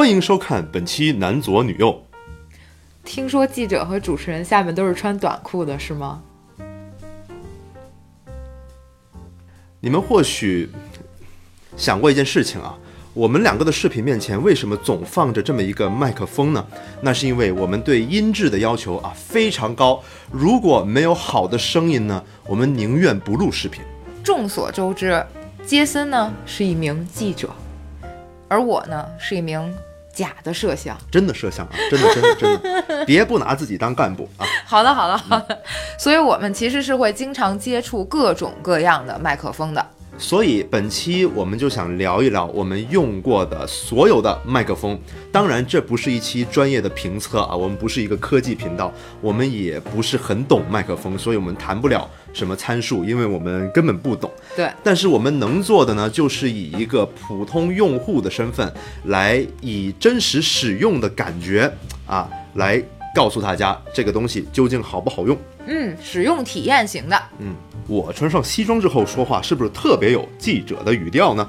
欢迎收看本期男左女右。听说记者和主持人下面都是穿短裤的，是吗？你们或许想过一件事情啊，我们两个的视频面前为什么总放着这么一个麦克风呢？那是因为我们对音质的要求啊非常高。如果没有好的声音呢，我们宁愿不录视频。众所周知，杰森呢是一名记者，而我呢是一名假的摄像。真的摄像啊，真的真的真的，别不拿自己当干部啊！好的，好的，好的。所以我们其实是会经常接触各种各样的麦克风的。所以本期我们就想聊一聊我们用过的所有的麦克风。当然，这不是一期专业的评测啊，我们不是一个科技频道，我们也不是很懂麦克风，所以我们谈不了什么参数，因为我们根本不懂。对，但是我们能做的呢，就是以一个普通用户的身份，来以真实使用的感觉啊，来告诉大家这个东西究竟好不好用。嗯，使用体验型的。嗯，我穿上西装之后说话是不是特别有记者的语调呢？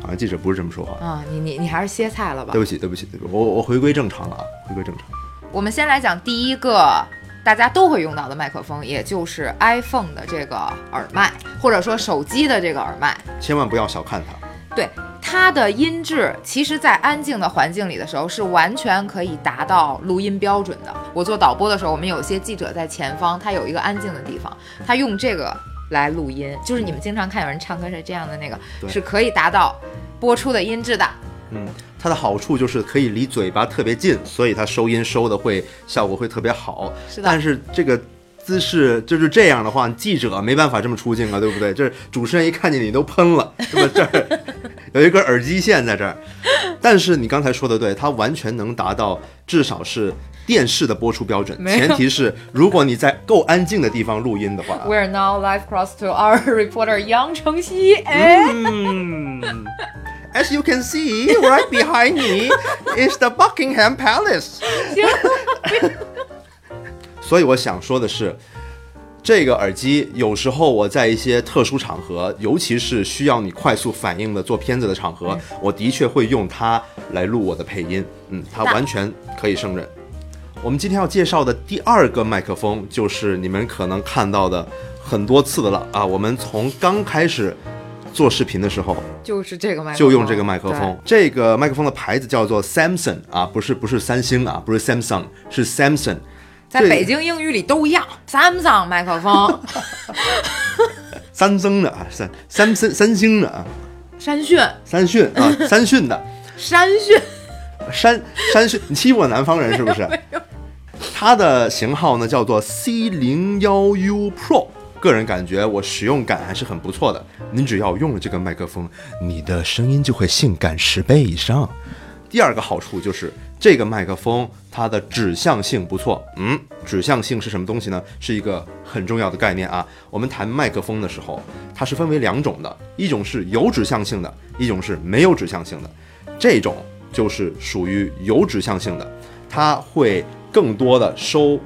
好像记者不是这么说话。啊，你你你还是歇菜了吧对？不起，对不起，对不起，我我回归正常了啊，回归正常。我们先来讲第一个大家都会用到的麦克风，也就是 iPhone 的这个耳麦，或者说手机的这个耳麦。千万不要小看它。对它的音质，其实，在安静的环境里的时候，是完全可以达到录音标准的。我做导播的时候，我们有些记者在前方，他有一个安静的地方，他用这个来录音，就是你们经常看有人唱歌是这样的那个，是可以达到播出的音质的。嗯，它的好处就是可以离嘴巴特别近，所以它收音收的会效果会特别好。是的但是这个姿势就是这样的话，记者没办法这么出镜啊，对不对？这主持人一看见你都喷了，是吧？这儿有一根耳机线在这儿。但是你刚才说的对，它完全能达到至少是电视的播出标准，前提是如果你在够安静的地方录音的话。We're now live cross to our reporter 杨承熙。哎，嗯，As you can see, right behind me is the Buckingham Palace。所以我想说的是，这个耳机有时候我在一些特殊场合，尤其是需要你快速反应的做片子的场合，我的确会用它来录我的配音。嗯，它完全可以胜任。我们今天要介绍的第二个麦克风，就是你们可能看到的很多次的了啊。我们从刚开始做视频的时候，就是这个麦克风，就用这个麦克风。这个麦克风的牌子叫做 Samson 啊，不是不是三星啊，不是 Samsung，是 Samson。在北京英语里都一样，Samsung 麦克风，三星的啊，三三三三星的啊，三讯，三讯啊，三讯的三讯，山山讯，你欺负我南方人是不是？它的型号呢叫做 C 零幺 U Pro，个人感觉我使用感还是很不错的。你只要用了这个麦克风，你的声音就会性感十倍以上。第二个好处就是这个麦克风它的指向性不错。嗯，指向性是什么东西呢？是一个很重要的概念啊。我们谈麦克风的时候，它是分为两种的，一种是有指向性的，一种是没有指向性的。这种就是属于有指向性的，它会更多的收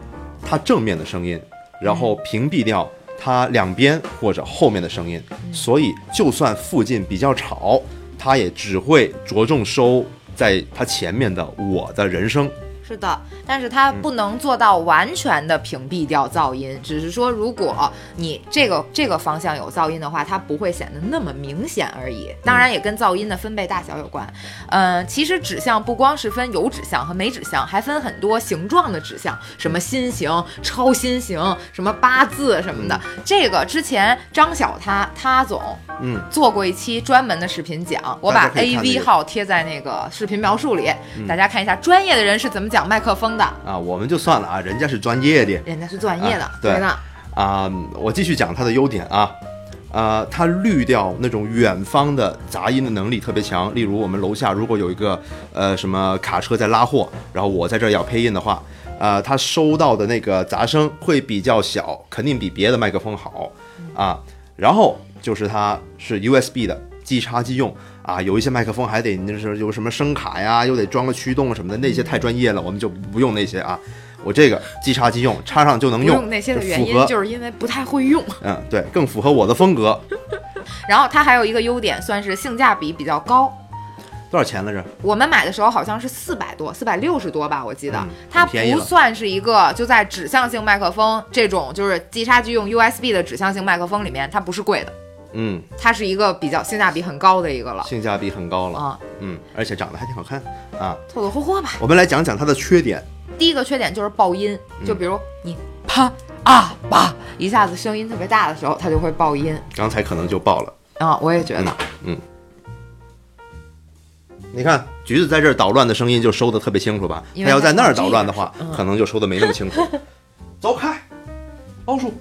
它正面的声音，然后屏蔽掉它两边或者后面的声音。所以就算附近比较吵，它也只会着重收在他前面的我的人生。是的，但是它不能做到完全的屏蔽掉噪音，只是说如果你这个这个方向有噪音的话，它不会显得那么明显而已。当然也跟噪音的分贝大小有关。嗯、其实指向不光是分有指向和没指向，还分很多形状的指向，什么心形、超心形、什么八字什么的。这个之前张晓他他总嗯，做过一期专门的视频讲，我把大家可以 A 看 V 号贴在那个视频描述里，大家看一下专业的人是怎么讲麦克风的，啊，我们就算了啊，人家是专业的。人家是专业的啊，对的，啊、我继续讲它的优点啊，呃，它滤掉那种远方的杂音的能力特别强。例如，我们楼下如果有一个呃什么卡车在拉货，然后我在这儿要配音的话，呃，它收到的那个杂声会比较小，肯定比别的麦克风好啊。然后就是它是 USB 的，即插即用啊。有一些麦克风还得那是有什么声卡呀，又得装个驱动什么的，那些太专业了，我们就不用那些啊。我这个即插即用，插上就能用用那些的原因就是因为不太会用。嗯，对，更符合我的风格。然后它还有一个优点，算是性价比比较高。多少钱来着？我们买的时候好像是四百多，四百六十多吧，我记得。嗯它不算是一个就在指向性麦克风这种就是即插即用 USB 的指向性麦克风里面，它不是贵的，嗯，它是一个比较性价比很高的一个了。性价比很高了。啊，嗯，而且长得还挺好看啊。凑凑合合吧。我们来讲讲它的缺点。第一个缺点就是爆音，嗯就比如你啪啊吧一下子声音特别大的时候，它就会爆音刚才可能就爆了。啊。我也觉得，嗯你看，橘子在这儿捣乱的声音就收的特别清楚吧？它要在那儿捣乱的话，嗯可能就收的没那么清楚。走开，老鼠。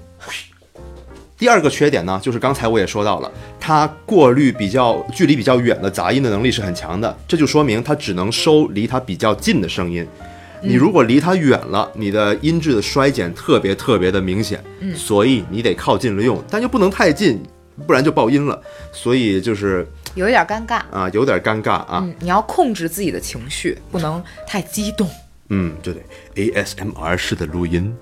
第二个缺点呢，就是刚才我也说到了，它过滤比较距离比较远的杂音的能力是很强的，这就说明它只能收离它比较近的声音。你如果离它远了，你的音质的衰减特别特别的明显，嗯所以你得靠近了用，但又不能太近，不然就爆音了。所以就是有一点尴尬。啊，有点尴尬啊。嗯，你要控制自己的情绪，不能太激动。嗯，就得，ASMR 式的录音。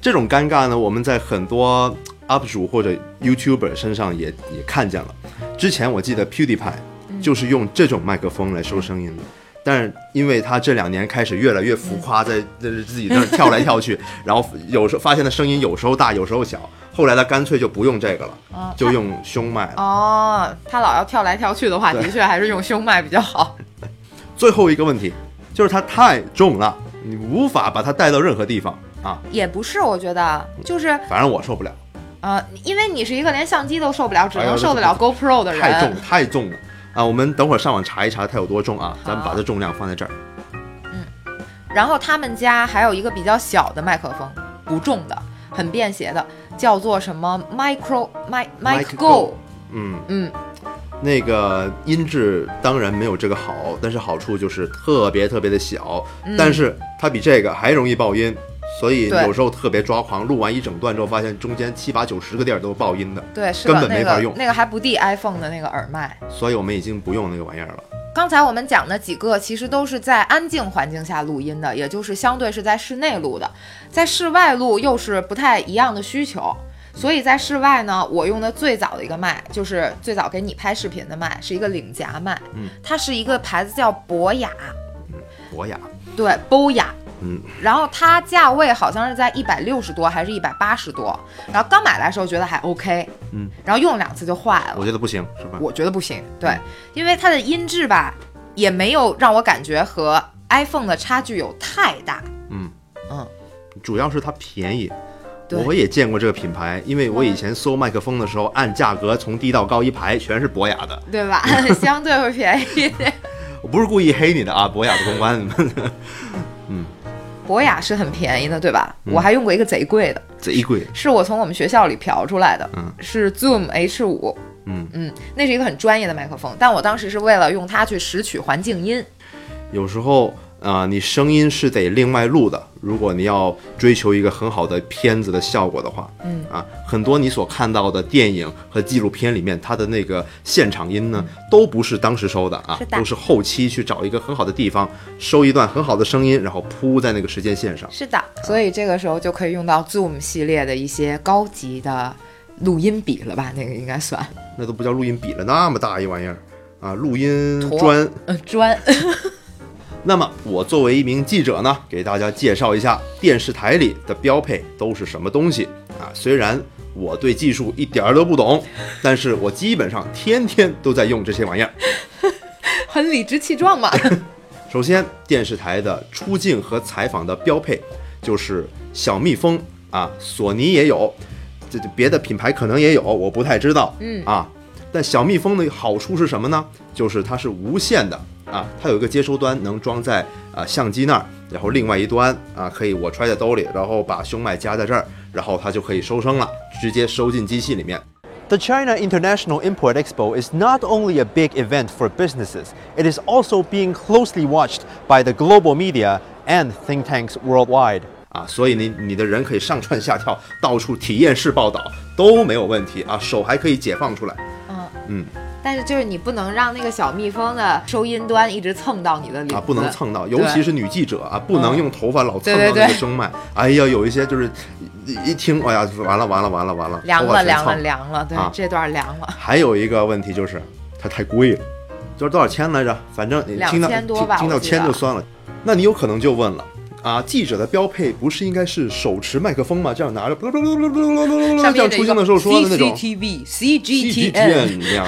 这种尴尬呢，我们在很多 UP 主或者 YouTuber 身上也也看见了。之前我记得 PewDiePie 就是用这种麦克风来收声音的，但是因为他这两年开始越来越浮夸，在在自己那儿跳来跳去，然后有时候发现的声音有时候大，有时候小，后来他干脆就不用这个了，啊就用胸麦了。哦，他老要跳来跳去的话，的确还是用胸麦比较好。最后一个问题就是它太重了，你无法把它带到任何地方啊。也不是，我觉得就是反正我受不了，呃，因为你是一个连相机都受不了，只能受得了 GoPro 的人。太重太重了啊！我们等会儿上网查一查它有多重啊，咱们把这重量放在这儿。嗯然后他们家还有一个比较小的麦克风，不重的，很便携的，叫做什么 Micro Mic Mic Mic Go Go。嗯，嗯，那个音质当然没有这个好，但是好处就是特别特别的小，但是它比这个还容易爆音。所以有时候特别抓狂，录完一整段之后，发现中间七八九十个地儿都是爆音的，对，是，根本没法用。那个那个还不敌 iPhone 的那个耳麦。所以我们已经不用那个玩意儿了。刚才我们讲的几个其实都是在安静环境下录音的，也就是相对是在室内录的，在室外录又是不太一样的需求。所以在室外呢，我用的最早的一个麦，就是最早给你拍视频的麦，是一个领夹麦，嗯，它是一个牌子叫博雅，嗯博雅，对，博雅，嗯，然后它价位好像是在一百六十多还是一百八十多，然后刚买来的时候觉得还 OK，嗯，然后用了两次就坏了，我觉得不行，是吧？我觉得不行，对，因为它的音质吧，也没有让我感觉和 iPhone 的差距有太大。嗯嗯，主要是它便宜。我也见过这个品牌，因为我以前搜麦克风的时候，按价格从低到高一排全是博雅的。对吧？相对会便宜一点。我不是故意黑你的啊，博雅的公关，博雅是很便宜的，对吧？我还用过一个贼贵的，贼贵。是我从我们学校里嫖出来的，嗯是 Zoom H 五。嗯嗯，那是一个很专业的麦克风，但我当时是为了用它去拾取环境音。有时候啊、你声音是得另外录的。如果你要追求一个很好的片子的效果的话，嗯啊，很多你所看到的电影和纪录片里面，它的那个现场音呢，都不是当时收的啊是，的都是后期去找一个很好的地方收一段很好的声音，然后铺在那个时间线上。是的，所以这个时候就可以用到 Zoom 系列的一些高级的录音笔了吧？那个应该算，那都不叫录音笔了，那么大一玩意儿啊，录音坨砖。呃，砖。那么我作为一名记者呢，给大家介绍一下电视台里的标配都是什么东西啊。虽然我对技术一点儿都不懂，但是我基本上天天都在用这些玩意儿。很理直气壮嘛。首先，电视台的出镜和采访的标配就是小蜜蜂啊，索尼也有，这这别的品牌可能也有，我不太知道。嗯啊，但小蜜蜂的好处是什么呢？就是它是无线的啊，它有一个接收端能装在啊相机那儿，然后另外一端啊可以我揣在兜里，然后把胸麦夹在这儿，然后它就可以收声了，直接收进机器里面。The China International Import Expo is not only a big event for businesses, it is also being closely watched by the global media and think tanks worldwide. 啊，所以你你的人可以上蹿下跳，到处体验式报道都没有问题啊，手还可以解放出来。嗯嗯，但是就是你不能让那个小蜜蜂的收音端一直蹭到你的领子啊，不能蹭到，尤其是女记者啊，不能嗯用头发老蹭到那个胸脉。哎呀，有一些就是一听，哎呀，完了完了完了完了，凉了凉了了。凉了，对啊，这段凉了。还有一个问题就是它太贵了，就是多少钱来着？反正你听到2000多吧听听到千就算了，那你有可能就问了。啊，记者的标配不是应该是手持麦克风吗？这样拿着，这上样面出镜的时候说的那种 CCTV、CGTN CGTN，那样。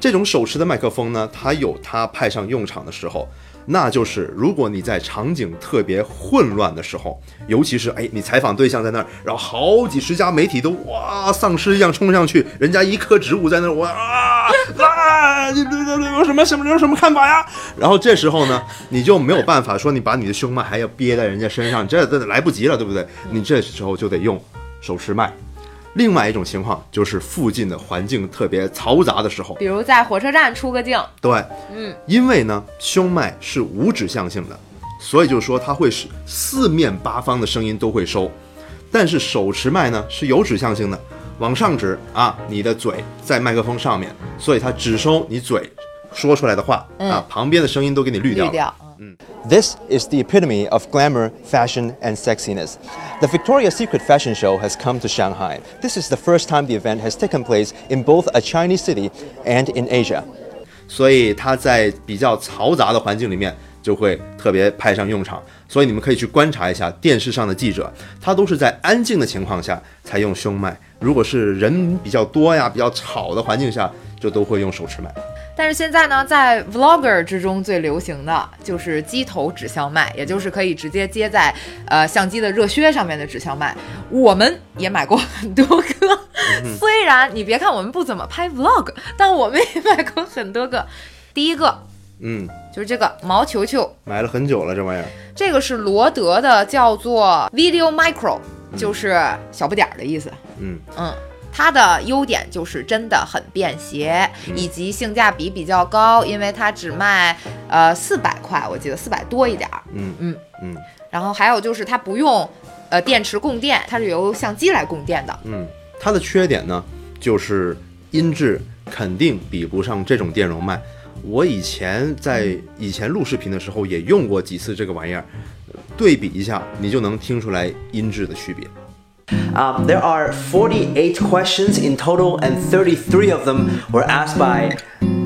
这种手持的麦克风呢，它有它派上用场的时候，那就是如果你在场景特别混乱的时候，尤其是哎，你采访对象在那儿，然后好几十家媒体都哇丧尸一样冲上去，人家一棵植物在那儿哇啊啊，你这这有什么什么有什么看法呀？然后这时候呢，你就没有办法说你把你的胸麦还要憋在人家身上，这这来不及了，对不对？你这时候就得用手持麦。另外一种情况就是附近的环境特别嘈杂的时候，比如在火车站出个镜，对，嗯，因为呢，胸麦是无指向性的，所以就是说它会使四面八方的声音都会收，但是手持麦呢是有指向性的，往上指啊，你的嘴在麦克风上面，所以它只收你嘴说出来的话、啊，旁边的声音都给你滤掉了。滤掉。This is the epitome of glamour, fashion, and sexiness. The Victoria's Secret fashion show has come to Shanghai. This is the first time the event has taken place in both a Chinese city and in Asia. 所以它在比较嘈杂的环境里面就会特别派上用场。所以你们可以去观察一下电视上的记者，他都是在安静的情况下才用胸麦，如果是人比较多呀、比较吵的环境下，就都会用手持麦。但是现在呢，在 vlogger 之中最流行的就是机头指向麦，也就是可以直接接在呃相机的热靴上面的指向麦。我们也买过很多个，虽然你别看我们不怎么拍 vlog，但我们也买过很多个。第一个嗯，就是这个毛球球，买了很久了这玩意儿。这个是罗德的，叫做 Video Micro，就是小不点儿的意思。嗯嗯，它的优点就是真的很便携，以及性价比比较高，因为它只卖呃四百块，我记得四百多一点儿。嗯嗯嗯然后还有就是它不用呃电池供电，它是由相机来供电的。嗯，它的缺点呢，就是音质肯定比不上这种电容麦。我以前在以前录视频的时候也用过几次这个玩意儿，对比一下，你就能听出来音质的区别。Um, there are 48 questions in total, and 33 of them were asked by,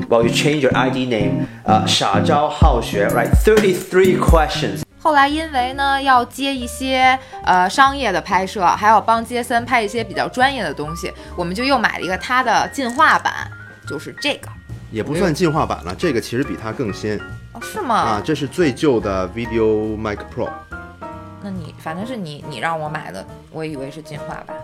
well, you change your ID name, uh, 傻招好学, right? 33 questions. 后来因为呢要接一些呃商业的拍摄，还要帮杰森拍一些比较专业的东西，我们就又买了一个它的进化版，就是这个。也不算进化版了，这个其实比它更新哦，是吗？啊，这是最旧的 Video Mic Pro。 那你反正是你你让我买的，我以为是进化版。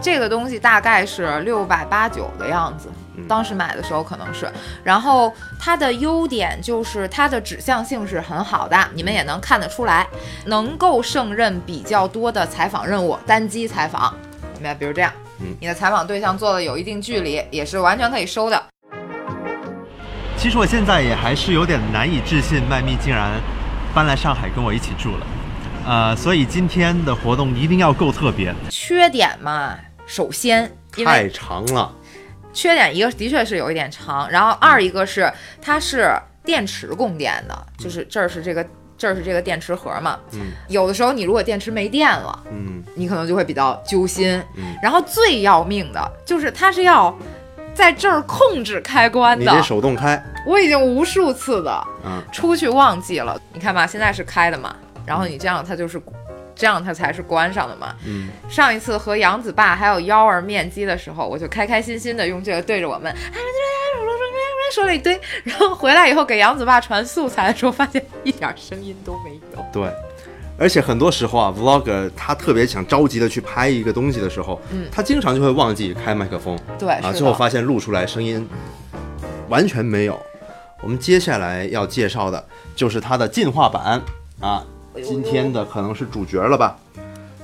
这个东西大概是六百八九的样子，当时买的时候可能是。然后它的优点就是它的指向性是很好的，你们也能看得出来，能够胜任比较多的采访任务，单机采访。你看，比如这样，你的采访对象坐的有一定距离，也是完全可以收的。其实我现在也还是有点难以置信，麦蜜竟然搬来上海跟我一起住了。呃，所以今天的活动一定要够特别。缺点嘛，首先因为太长了，缺点一个的确是有一点长，然后二一个是它是电池供电的，就是这儿是这个这儿是这个电池盒嘛，嗯。有的时候你如果电池没电了，嗯。你可能就会比较揪心。嗯。然后最要命的就是它是要在这儿控制开关的。你得，手动开，我已经无数次的嗯。出去忘记了。你看吧，现在是开的嘛，然后你这样它就是。这样它才是关上的嘛。嗯，上一次和杨子爸还有幺儿面基的时候，我就开开心心的用这个对着我们，说了一堆，然后回来以后给杨子爸传素材的时候，发现一点声音都没有。对。而且很多时候啊，vlogger 他特别想着急的去拍一个东西的时候，嗯他经常就会忘记开麦克风，啊，对是的最后发现录出来声音完全没有。我们接下来要介绍的就是它的进化版啊，今天的可能是主角了吧？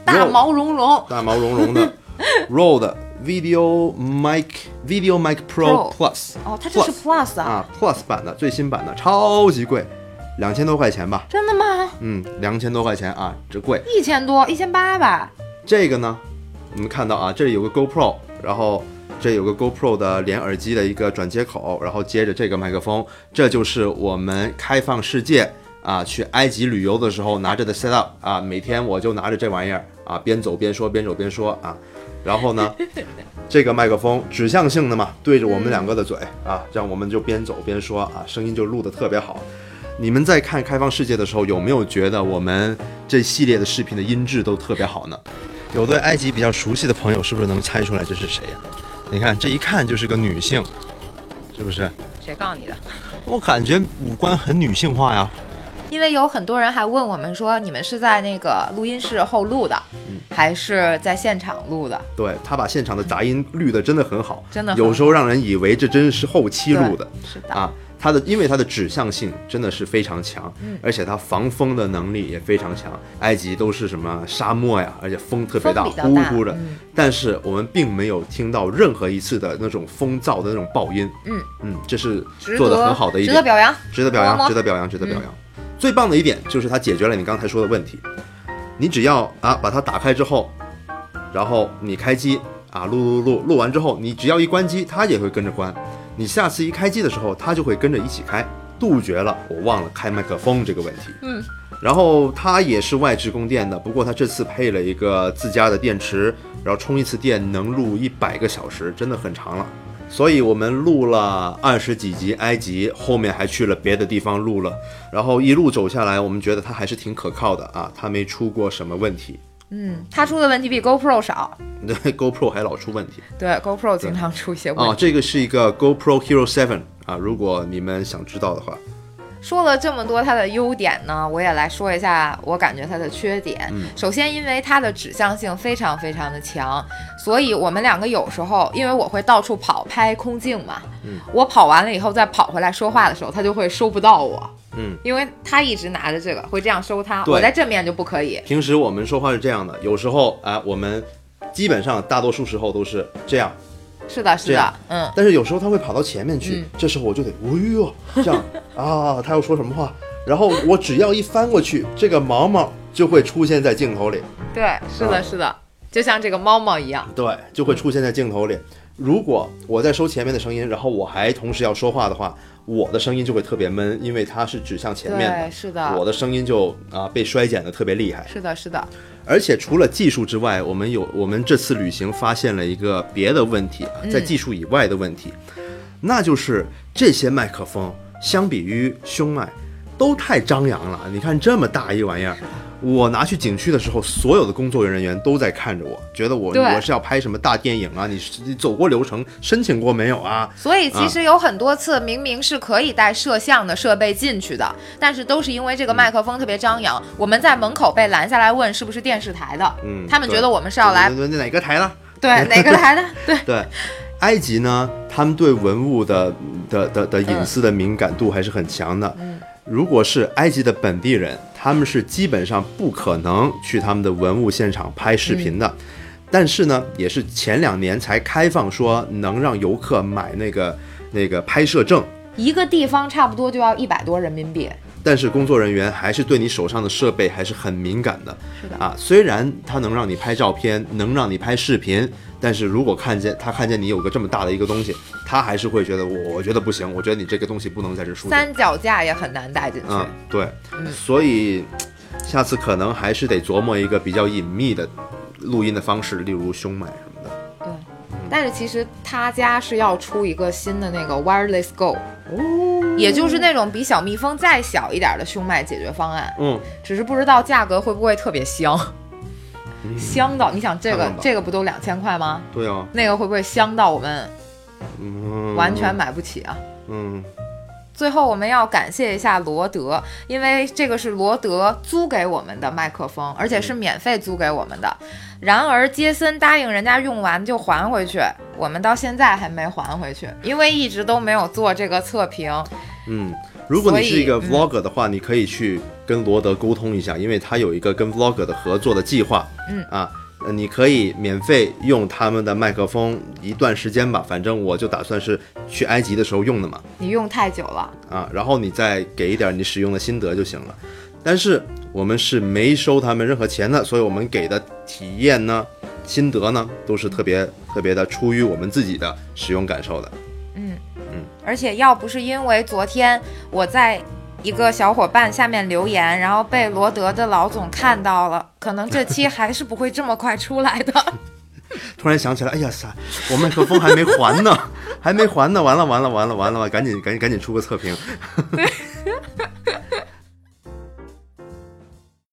大毛茸茸，大毛茸茸的 Rode Video Mic Video Mic Pro Pro Plus 哦，它这是 Plus 啊，啊 Plus 版的最新版的，超级贵，两千多块钱吧？真的吗？嗯，两千多块钱啊，这贵。一千多，一千八吧？这个呢，我们看到啊，这里有个 GoPro，然后这有个 GoPro 的连耳机的一个转接口，然后接着这个麦克风，这就是我们开放世界啊，去埃及旅游的时候拿着的 set up 啊，每天我就拿着这玩意儿啊，边走边说，边走边说啊。然后呢，这个麦克风指向性的嘛，对着我们两个的嘴啊，这样我们就边走边说啊，声音就录得特别好。你们在看《开放世界》的时候，有没有觉得我们这系列的视频的音质都特别好呢？有对埃及比较熟悉的朋友，是不是能猜出来这是谁呀、你看，这一看就是个女性，是不是？谁告诉你的？我感觉五官很女性化呀。因为有很多人还问我们说，你们是在那个录音室后录的，嗯还是在现场录的？对他把现场的杂音滤的真的很好，真的有时候让人以为这真是后期录的是的啊。它的因为它的指向性真的是非常强，嗯而且它防风的能力也非常强。埃及都是什么沙漠呀，而且风特别大，呼呼的。嗯但是我们并没有听到任何一次的那种风噪的那种爆音。嗯嗯，这是做的得很好的一点，值得表扬，值得表扬，值得表扬，值得表扬。最棒的一点就是它解决了你刚才说的问题，你只要啊把它打开之后，然后你开机啊录录录录完之后，你只要一关机，它也会跟着关。你下次一开机的时候，它就会跟着一起开，杜绝了我忘了开麦克风这个问题。嗯。然后它也是外置供电的，不过它这次配了一个自家的电池，然后充一次电能录一百个小时，真的很长了。所以我们录了二十几集埃及，后面还去了别的地方录了，然后一路走下来，我们觉得它还是挺可靠的啊，它没出过什么问题。嗯，它出的问题比 GoPro 少，对，GoPro 还老出问题对 GoPro 经常出一些问啊，哦。这个是一个 GoPro Hero Seven 啊，如果你们想知道的话，说了这么多它的优点呢，我也来说一下我感觉它的缺点。嗯。首先，因为它的指向性非常非常的强，所以我们两个有时候，因为我会到处跑拍空镜嘛，嗯。我跑完了以后再跑回来说话的时候，它就会收不到我。嗯，因为他一直拿着这个，会这样收它，对。我在正面就不可以。平时我们说话是这样的，有时候啊，我们基本上大多数时候都是这样，是的，是的，嗯，但是有时候他会跑到前面去，嗯。这时候我就得，哎呦，这样啊，他要说什么话，然后我只要一翻过去，这个毛毛就会出现在镜头里，对，是的，啊是的，就像这个猫猫一样。对，就会出现在镜头里。如果我在收前面的声音，然后我还同时要说话的话，我的声音就会特别闷，因为它是指向前面对，的，是的，我的声音就啊被衰减的特别厉害。是的，是的，而且除了技术之外，我们有我们这次旅行发现了一个别的问题，啊在技术以外的问题，那就是这些麦克风相比于胸麦都太张扬了。你看这么大一玩意儿，我拿去景区的时候，所有的工作人员都在看着我，觉得我我是要拍什么大电影啊？你你走过流程，申请过没有啊？所以其实有很多次明明是可以带摄像的设备进去的，但是都是因为这个麦克风特别张扬，我们在门口被拦下来问是不是电视台的，嗯，他们觉得我们是要来哪个台的？对哪个台的，对，对，埃及呢，他们对文物的的的的隐私的敏感度还是很强的。嗯如果是埃及的本地人，他们是基本上不可能去他们的文物现场拍视频的。但是呢，也是前两年才开放说能让游客买那个那个拍摄证，一个地方差不多就要一百多人民币，但是工作人员还是对你手上的设备还是很敏感的。是的啊，虽然它能让你拍照片，能让你拍视频，但是如果看见他看见你有个这么大的一个东西，他还是会觉得我我觉得不行，我觉得你这个东西不能在这出现。三脚架也很难带进去。嗯，对，所以下次可能还是得琢磨一个比较隐秘的录音的方式，例如胸麦什么但是其实他家是要出一个新的那个 Wireless Go，也就是那种比小蜜蜂再小一点的胸麦解决方案，嗯，只是不知道价格会不会特别香。香到你想这个这个不都两千块吗？对啊，那个会不会香到我们嗯，完全买不起啊？嗯，最后我们要感谢一下罗德，因为这个是罗德租给我们的麦克风，而且是免费租给我们的。然而杰森答应人家用完就还回去，我们到现在还没还回去，因为一直都没有做这个测评。嗯，如果你是一个嗯 vlogger 的话，你可以去跟罗德沟通一下，因为他有一个跟 vlogger 的合作的计划。嗯啊，呃你可以免费用他们的麦克风一段时间吧，反正我就打算是去埃及的时候用的嘛。你用太久了，啊，然后你再给一点你使用的心得就行了。但是我们是没收他们任何钱的，所以我们给的体验呢、心得呢，都是特别特别的出于我们自己的使用感受的。嗯嗯而且要不是因为昨天我在一个小伙伴下面留言，然后被罗德的老总看到了，可能这期还是不会这么快出来的。突然想起来，哎呀，啥？我麦克风还没还呢，还没还呢，完了完了完了完了，赶紧赶紧赶紧出个测评。